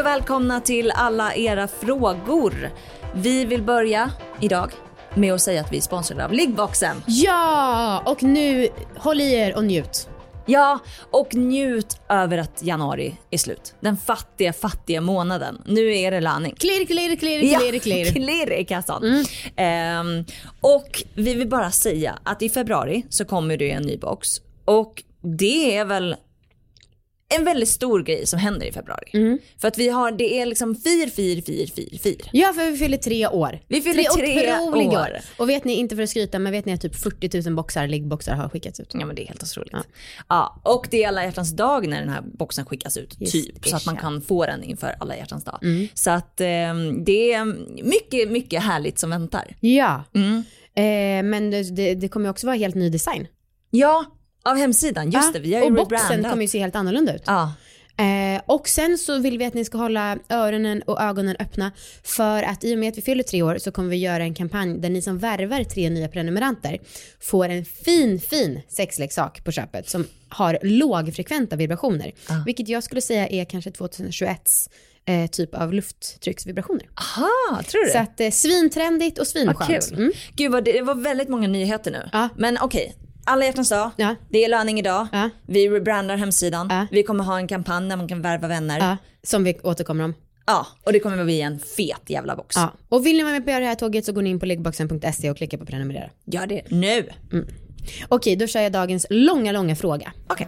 Hej och välkomna till alla era frågor. Vi vill börja idag med att säga att vi är sponsrade av Liggboxen. Ja, och nu håll i er och njut. Ja, och njut över att januari är slut. Den fattiga, fattiga månaden. Nu är det löning. Klirr, klirr, klirr, klirr, klirr. Ja, klirr i kassan. Ehm, och vi vill bara säga att i februari så kommer det en ny box. Och det är väl en väldigt stor grej som händer i februari. Mm. För att vi har, det är liksom fir, fir, fir, fir, fir. Ja, för vi fyller tre år. Vi fyller tre otroliga år. Och vet ni, inte för att skryta, men vet ni att typ 40 000 boxar, liggboxar har skickats ut? Ja men det är helt otroligt. Ja. och det är alla hjärtans dag när den här boxen skickas ut. Just typ. Så att man ja. kan få den inför alla hjärtans dag. Mm. Så att eh, det är mycket, mycket härligt som väntar. Ja. Mm. Eh, men det, det, det kommer också vara helt ny design. Ja, av hemsidan. Just Ja, det, vi har ju Och boxen kommer ju se helt annorlunda ut. Ja. Eh, och sen så vill vi att ni ska hålla öronen och ögonen öppna för att i och med att vi fyller tre år så kommer vi göra en kampanj där ni som värvar tre nya prenumeranter får en fin, fin sexleksak på köpet som har lågfrekventa vibrationer. Vilket jag skulle säga är kanske 2021s eh, typ av lufttrycksvibrationer. Aha, tror du? Så att eh, svintrendigt och svinskönt. kul. Mm. Gud vad det, det var väldigt många nyheter nu. Ja. Men okej, alla hjärtans dag. Ja. Det är löning idag. Ja. Vi rebrandar hemsidan. Ja. Vi kommer ha en kampanj där man kan värva vänner. Som vi återkommer om. Ja, och det kommer bli en fet jävla box. Och vill ni vara med på det här tåget så går ni in på liggboxen.se och klickar på prenumerera. Gör det nu. Okej, då kör jag dagens långa, långa fråga. Okej.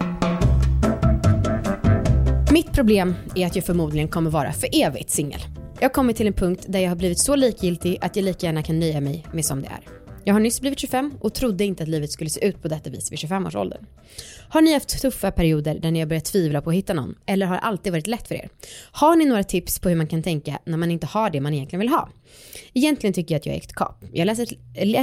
Mitt problem är att jag förmodligen kommer vara för evigt singel. Jag har kommit till en punkt där jag har blivit så likgiltig att jag lika gärna kan nöja mig med som det är. Jag har nyss blivit 25 och trodde inte att livet skulle se ut på detta vis vid 25 års ålder. Har ni haft tuffa perioder där ni har börjat tvivla på att hitta någon? Eller har det alltid varit lätt för er? Har ni några tips på hur man kan tänka när man inte har det man egentligen vill ha? Egentligen tycker jag att jag är ett kap. Jag läser,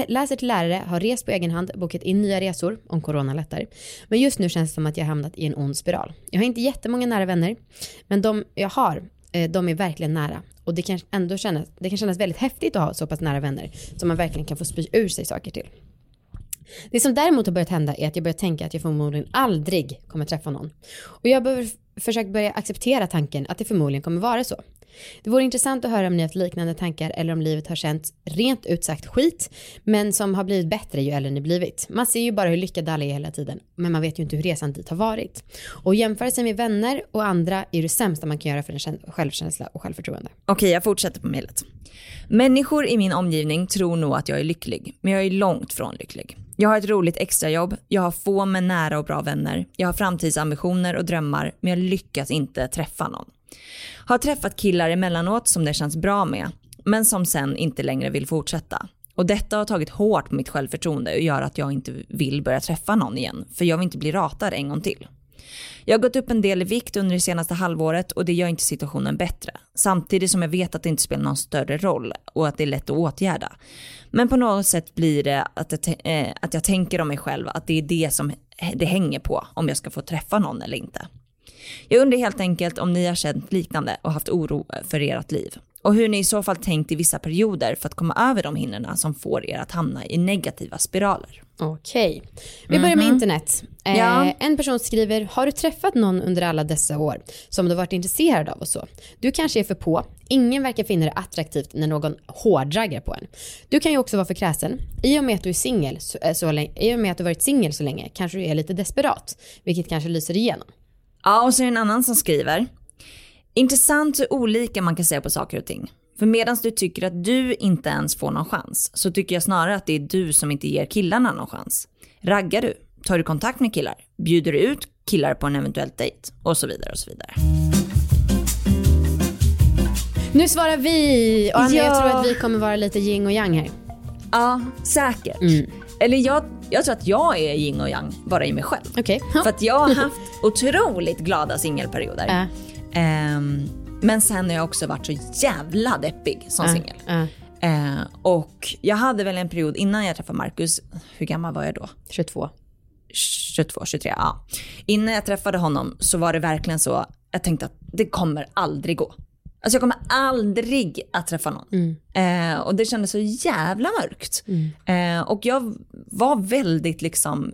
läser till lärare, har rest på egen hand, bokat in nya resor om corona lättar. Men just nu känns det som att jag har hamnat i en ond spiral. Jag har inte jättemånga nära vänner, men de jag har, Eh, de är verkligen nära. Och det kan ändå kännas, det kan kännas väldigt häftigt att ha så pass nära vänner som man verkligen kan få spy ur sig saker till. Det som däremot har börjat hända är att jag börjar tänka att jag förmodligen aldrig kommer träffa någon. Och jag behöver försökt börja acceptera tanken att det förmodligen kommer vara så. Det vore intressant att höra om ni har haft liknande tankar eller om livet har känts rent ut sagt skit, men som har blivit bättre ju äldre ni blivit. Man ser ju bara hur lyckade alla är hela tiden, men man vet ju inte hur resan dit har varit. Och jämförelsen med vänner och andra är det sämsta man kan göra för en självkänsla och självförtroende. Okej, jag fortsätter på mejlet. Människor i min omgivning tror nog att jag är lycklig, men jag är långt från lycklig. Jag har ett roligt extrajobb, jag har få men nära och bra vänner, jag har framtidsambitioner och drömmar, men jag lyckas inte träffa någon. Har träffat killar emellanåt som det känns bra med, men som sen inte längre vill fortsätta. Och detta har tagit hårt på mitt självförtroende och gör att jag inte vill börja träffa någon igen, för jag vill inte bli ratad en gång till. Jag har gått upp en del i vikt under det senaste halvåret och det gör inte situationen bättre. Samtidigt som jag vet att det inte spelar någon större roll och att det är lätt att åtgärda. Men på något sätt blir det att jag, eh, att jag tänker om mig själv att det är det som det hänger på om jag ska få träffa någon eller inte. Jag undrar helt enkelt om ni har känt liknande och haft oro för ert liv. Och hur ni i så fall tänkt i vissa perioder för att komma över de hindren som får er att hamna i negativa spiraler. Okej. Vi börjar med internet. Eh, Ja. En person skriver, har du träffat någon under alla dessa år som du varit intresserad av och så? Du kanske är för på. Ingen verkar finna det attraktivt när någon hårdraggar på en. Du kan ju också vara för kräsen. I och med att du är singel så, eh, så länge, i och med att du varit singel så länge kanske du är lite desperat, vilket kanske lyser igenom. Ja, och så är det en annan som skriver. Intressant hur olika man kan säga på saker och ting. För medan du tycker att du inte ens får någon chans så tycker jag snarare att det är du som inte ger killarna någon chans. Raggar du? Tar du kontakt med killar? Bjuder du ut killar på en eventuell dejt? Och så vidare och så vidare. Nu svarar vi! Och Anna, jag Ja. tror att vi kommer vara lite yin och yang här. Ja, säkert. Eller jag, jag tror att jag är yin och yang bara i mig själv. Okej. För att jag har haft otroligt glada singelperioder. Ja. Ehm, men sen har jag också varit så jävla deppig som singel. Ja. Eh, och jag hade väl en period innan jag träffade Marcus, hur gammal var jag då? 22. 22, 23, ja. Innan jag träffade honom så var det verkligen så, jag tänkte att det kommer aldrig gå. Alltså jag kommer aldrig att träffa någon. Eh, och det kändes så jävla mörkt. Eh, och jag var väldigt liksom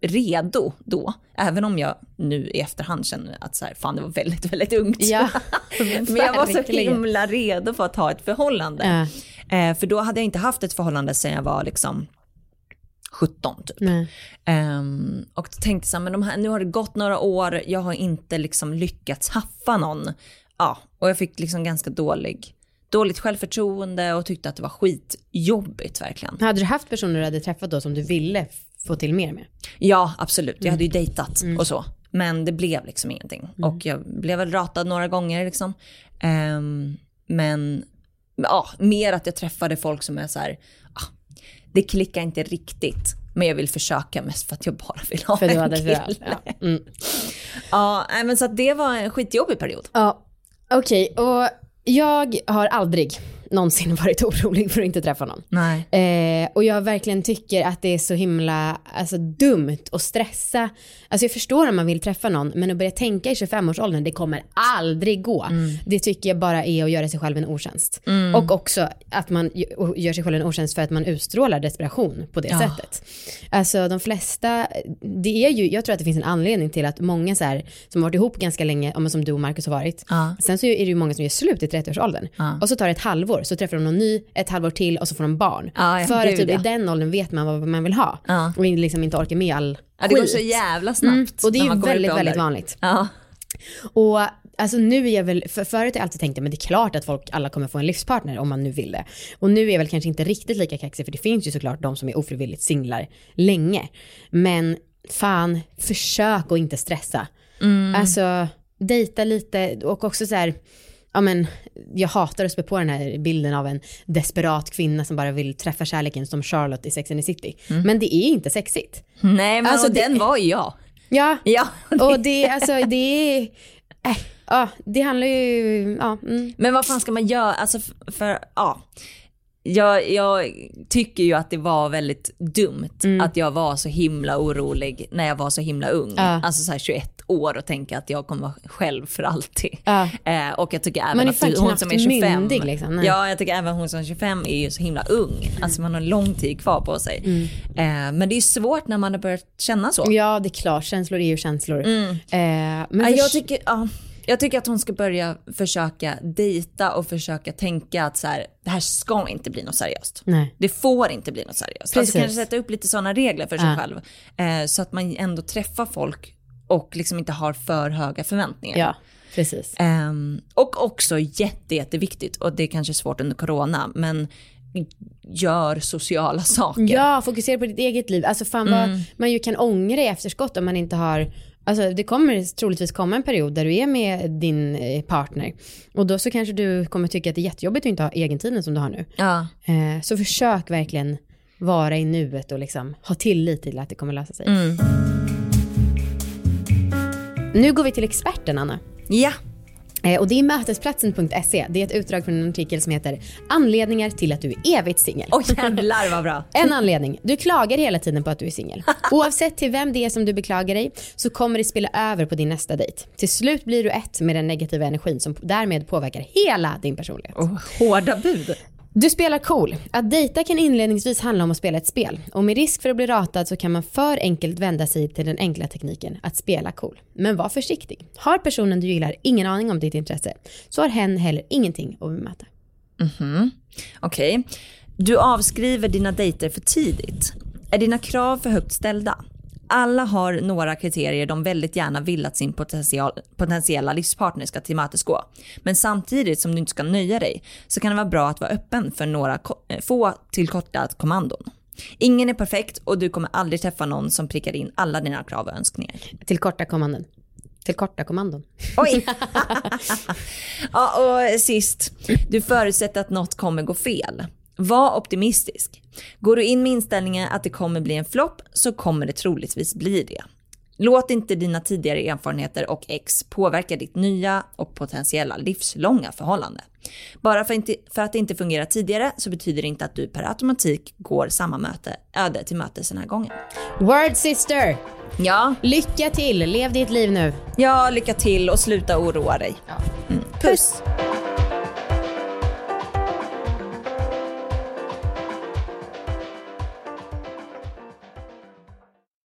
redo då, även om jag nu i efterhand känner att så här, fan det var väldigt, väldigt ungt. Ja, Men jag var så himla redo för att ha ett förhållande. Ja. Eh, för då hade jag inte haft ett förhållande sedan jag var liksom 17 typ. Ehm, och tänkte så här, men de här, nu har det gått några år, jag har inte liksom lyckats haffa någon. Ja, och jag fick liksom ganska dålig, dåligt självförtroende och tyckte att det var skitjobbigt verkligen. Hade du haft personer du hade träffat då som du ville få till mer med? Ja, absolut. Jag hade ju dejtat och så. Men det blev liksom ingenting. Och jag blev väl ratad några gånger liksom. Ehm, men ja, mer att jag träffade folk som är så här, ah, det klickar inte riktigt. Men jag vill försöka mest för att jag bara vill ha För en kille. för ja. Mm. Ja, men så det var en skitjobbig period. Ja, okej. Och jag har aldrig någonsin varit orolig för att inte träffa någon. Nej. Eh, och jag verkligen tycker att det är så himla alltså, dumt att stressa. Alltså jag förstår om man vill träffa någon, men att börja tänka i 25-årsåldern, det kommer aldrig gå. Det tycker jag bara är att göra sig själv en otjänst. Och också att man gö- gör sig själv en otjänst för att man utstrålar desperation på det Ja. sättet. Alltså de flesta, det är ju, jag tror att det finns en anledning till att många så här, som har varit ihop ganska länge, som du och Marcus har varit, Ja. sen så är det ju många som gör slut i 30-årsåldern. Ja. Och så tar det ett halvår, så träffar de någon ny, ett halvår till och så får de barn. Ja, För att typ, i den åldern vet man vad man vill ha. Ja. Och liksom inte orkar med all Ja, det går skit. så jävla snabbt. Mm, och det är ju väldigt, väldigt vanligt. Ja. Och alltså nu är jag väl, för förut har jag alltid tänkt, men det är klart att folk alla kommer få en livspartner om man nu vill det. Och nu är jag väl kanske inte riktigt lika kaxig, för det finns ju såklart de som är ofrivilligt singlar länge. Men fan, försök att inte stressa. Alltså, dejta lite och också så här, ja men, jag hatar att spä på den här bilden av en desperat kvinna som bara vill träffa kärleken som Charlotte i Sex and the City. Men det är inte sexigt. Nej, men Alltså, och det- den var ju jag. Ja, Ja, och det, alltså det är, äh, ja, det handlar ju, ja, mm. Men vad fan ska man göra? Alltså för, ja. Jag, jag tycker ju att det var väldigt dumt att jag var så himla orolig när jag var så himla ung. Mm. Ja. Alltså så här 21 år och tänka att jag kommer vara själv för alltid. Ja. Eh, och jag tycker även Man är att hon som är 25. myndig, liksom. Nej. Ja, jag tycker även hon som är 25 är ju så himla ung. Alltså man har lång tid kvar på sig. Mm. Eh, men det är svårt när man har börjat känna så. ja det är klart, känslor är ju känslor. Eh, men Ja, jag, tycker, ja, jag tycker att hon ska börja försöka dejta och försöka tänka att så här, det här ska inte bli något seriöst. Nej. Det får inte bli något seriöst. Precis. Alltså kanske sätta upp lite sådana regler för sig Ja. själv. Eh, så att man ändå träffar folk och liksom inte har för höga förväntningar. Ja, precis. Ehm, och också jätte, jätteviktigt, och det är kanske svårt under corona, men gör sociala saker. Ja, fokusera på ditt eget liv. Alltså fan vad man ju kan ångra i efterskott om man inte har Alltså det kommer troligtvis komma en period där du är med din eh, partner och då så kanske du kommer tycka att det är jättejobbigt att inte ha egentiden som du har nu. Ja. Eh, så försök verkligen vara i nuet och liksom ha tillit till att det kommer lösa sig. Nu går vi till experten Anna. ja. Eh, och det är mötesplatsen.se. Det är ett utdrag från en artikel som heter Anledningar till att du är evigt singel. Oj jävlar vad bra. En anledning. Du klagar hela tiden på att du är singel. Oavsett till vem det är som du beklagar dig så kommer det spilla över på din nästa dejt. Till slut blir du ett med den negativa energin som därmed påverkar hela din personlighet. Oh, hårda bud. Du spelar cool. Att dejta kan inledningsvis handla om att spela ett spel. Och med risk för att bli ratad så kan man för enkelt vända sig till den enkla tekniken att spela cool. Men var försiktig. Har personen du gillar ingen aning om ditt intresse så har hen heller ingenting att bemöta. Mhm. Okej. Du avskriver dina dejter för tidigt. Är dina krav för högt ställda? Alla har några kriterier de väldigt gärna vill att sin potential, potentiella livspartner ska tillmötesgå. Men samtidigt som du inte ska nöja dig så kan det vara bra att vara öppen för några eh, få tillkortade kommandon. Ingen är perfekt och du kommer aldrig träffa någon som prickar in alla dina krav och önskningar. Tillkortakommanden. Tillkortakommandon. Oj! ja, och sist, du förutsätter att något kommer gå fel. Var optimistisk. Går du in med inställningen att det kommer bli en flopp så kommer det troligtvis bli det. Låt inte dina tidigare erfarenheter och ex påverka ditt nya och potentiella livslånga förhållande. Bara för, inte, för att det inte fungerar tidigare så betyder det inte att du per automatik går samma möte, öde till mötes den här gången. Word sister! Ja, Lycka till, lev ditt liv nu. ja lycka till och sluta oroa dig. Mm. Puss!